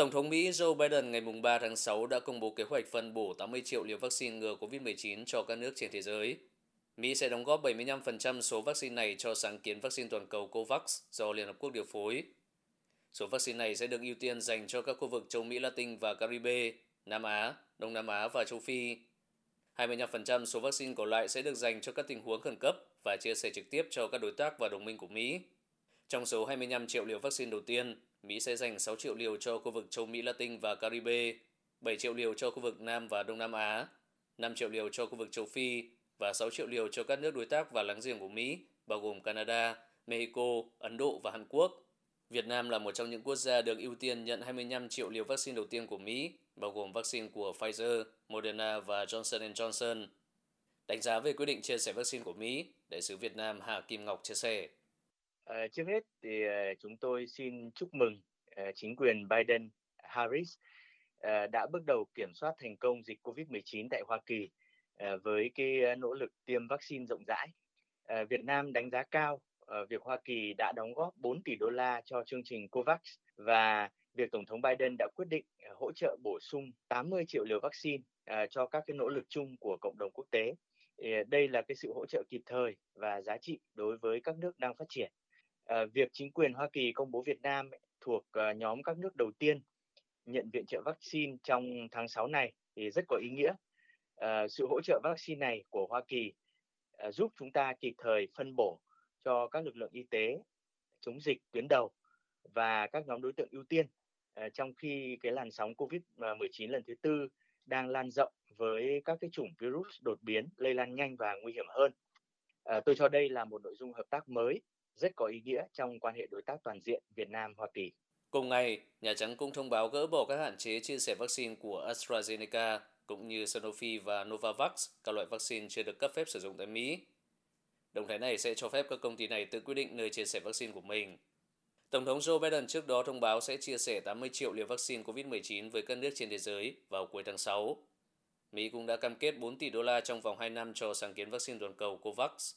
Tổng thống Mỹ Joe Biden ngày 3 tháng 6 đã công bố kế hoạch phân bổ 80 triệu liều vaccine ngừa COVID-19 cho các nước trên thế giới. Mỹ sẽ đóng góp 75% số vaccine này cho sáng kiến vaccine toàn cầu COVAX do Liên Hợp Quốc điều phối. Số vaccine này sẽ được ưu tiên dành cho các khu vực châu Mỹ Latin và Caribe, Nam Á, Đông Nam Á và châu Phi. 25% số vaccine còn lại sẽ được dành cho các tình huống khẩn cấp và chia sẻ trực tiếp cho các đối tác và đồng minh của Mỹ. Trong số 25 triệu liều vaccine đầu tiên, Mỹ sẽ dành 6 triệu liều cho khu vực châu Mỹ Latin và Caribe, 7 triệu liều cho khu vực Nam và Đông Nam Á, 5 triệu liều cho khu vực châu Phi và 6 triệu liều cho các nước đối tác và láng giềng của Mỹ, bao gồm Canada, Mexico, Ấn Độ và Hàn Quốc. Việt Nam là một trong những quốc gia được ưu tiên nhận 25 triệu liều vaccine đầu tiên của Mỹ, bao gồm vaccine của Pfizer, Moderna và Johnson Johnson. Đánh giá về quyết định chia sẻ vaccine của Mỹ, Đại sứ Việt Nam Hà Kim Ngọc chia sẻ. À, trước hết thì ờ, chúng tôi xin chúc mừng ờ, chính quyền Biden Harris đã bước đầu kiểm soát thành công dịch COVID-19 tại Hoa Kỳ với cái nỗ lực tiêm vaccine rộng rãi. Việt Nam đánh giá cao việc Hoa Kỳ đã đóng góp 4 tỷ đô la cho chương trình COVAX và việc Tổng thống Biden đã quyết định hỗ trợ bổ sung 80 triệu liều vaccine cho các cái nỗ lực chung của cộng đồng quốc tế. Đây là cái sự hỗ trợ kịp thời và giá trị đối với các nước đang phát triển. Ờ, việc chính quyền Hoa Kỳ công bố Việt Nam thuộc uh, nhóm các nước đầu tiên nhận viện trợ vaccine trong tháng 6 này thì rất có ý nghĩa. Ờ, sự hỗ trợ vaccine này của Hoa Kỳ giúp chúng ta kịp thời phân bổ cho các lực lượng y tế chống dịch tuyến đầu và các nhóm đối tượng ưu tiên trong khi cái làn sóng COVID-19 lần thứ tư đang lan rộng với các cái chủng virus đột biến lây lan nhanh và nguy hiểm hơn. À, tôi cho đây là một nội dung hợp tác mới rất có ý nghĩa trong quan hệ đối tác toàn diện Việt Nam Hoa Kỳ. Cùng ngày, Nhà Trắng cũng thông báo gỡ bỏ các hạn chế chia sẻ vaccine của AstraZeneca cũng như Sanofi và Novavax, các loại vaccine chưa được cấp phép sử dụng tại Mỹ. Động thái này sẽ cho phép các công ty này tự quyết định nơi chia sẻ vaccine của mình. Tổng thống Joe Biden trước đó thông báo sẽ chia sẻ 80 triệu liều vaccine COVID-19 với các nước trên thế giới vào cuối tháng 6. Mỹ cũng đã cam kết 4 tỷ đô la trong vòng 2 năm cho sáng kiến vaccine toàn cầu COVAX.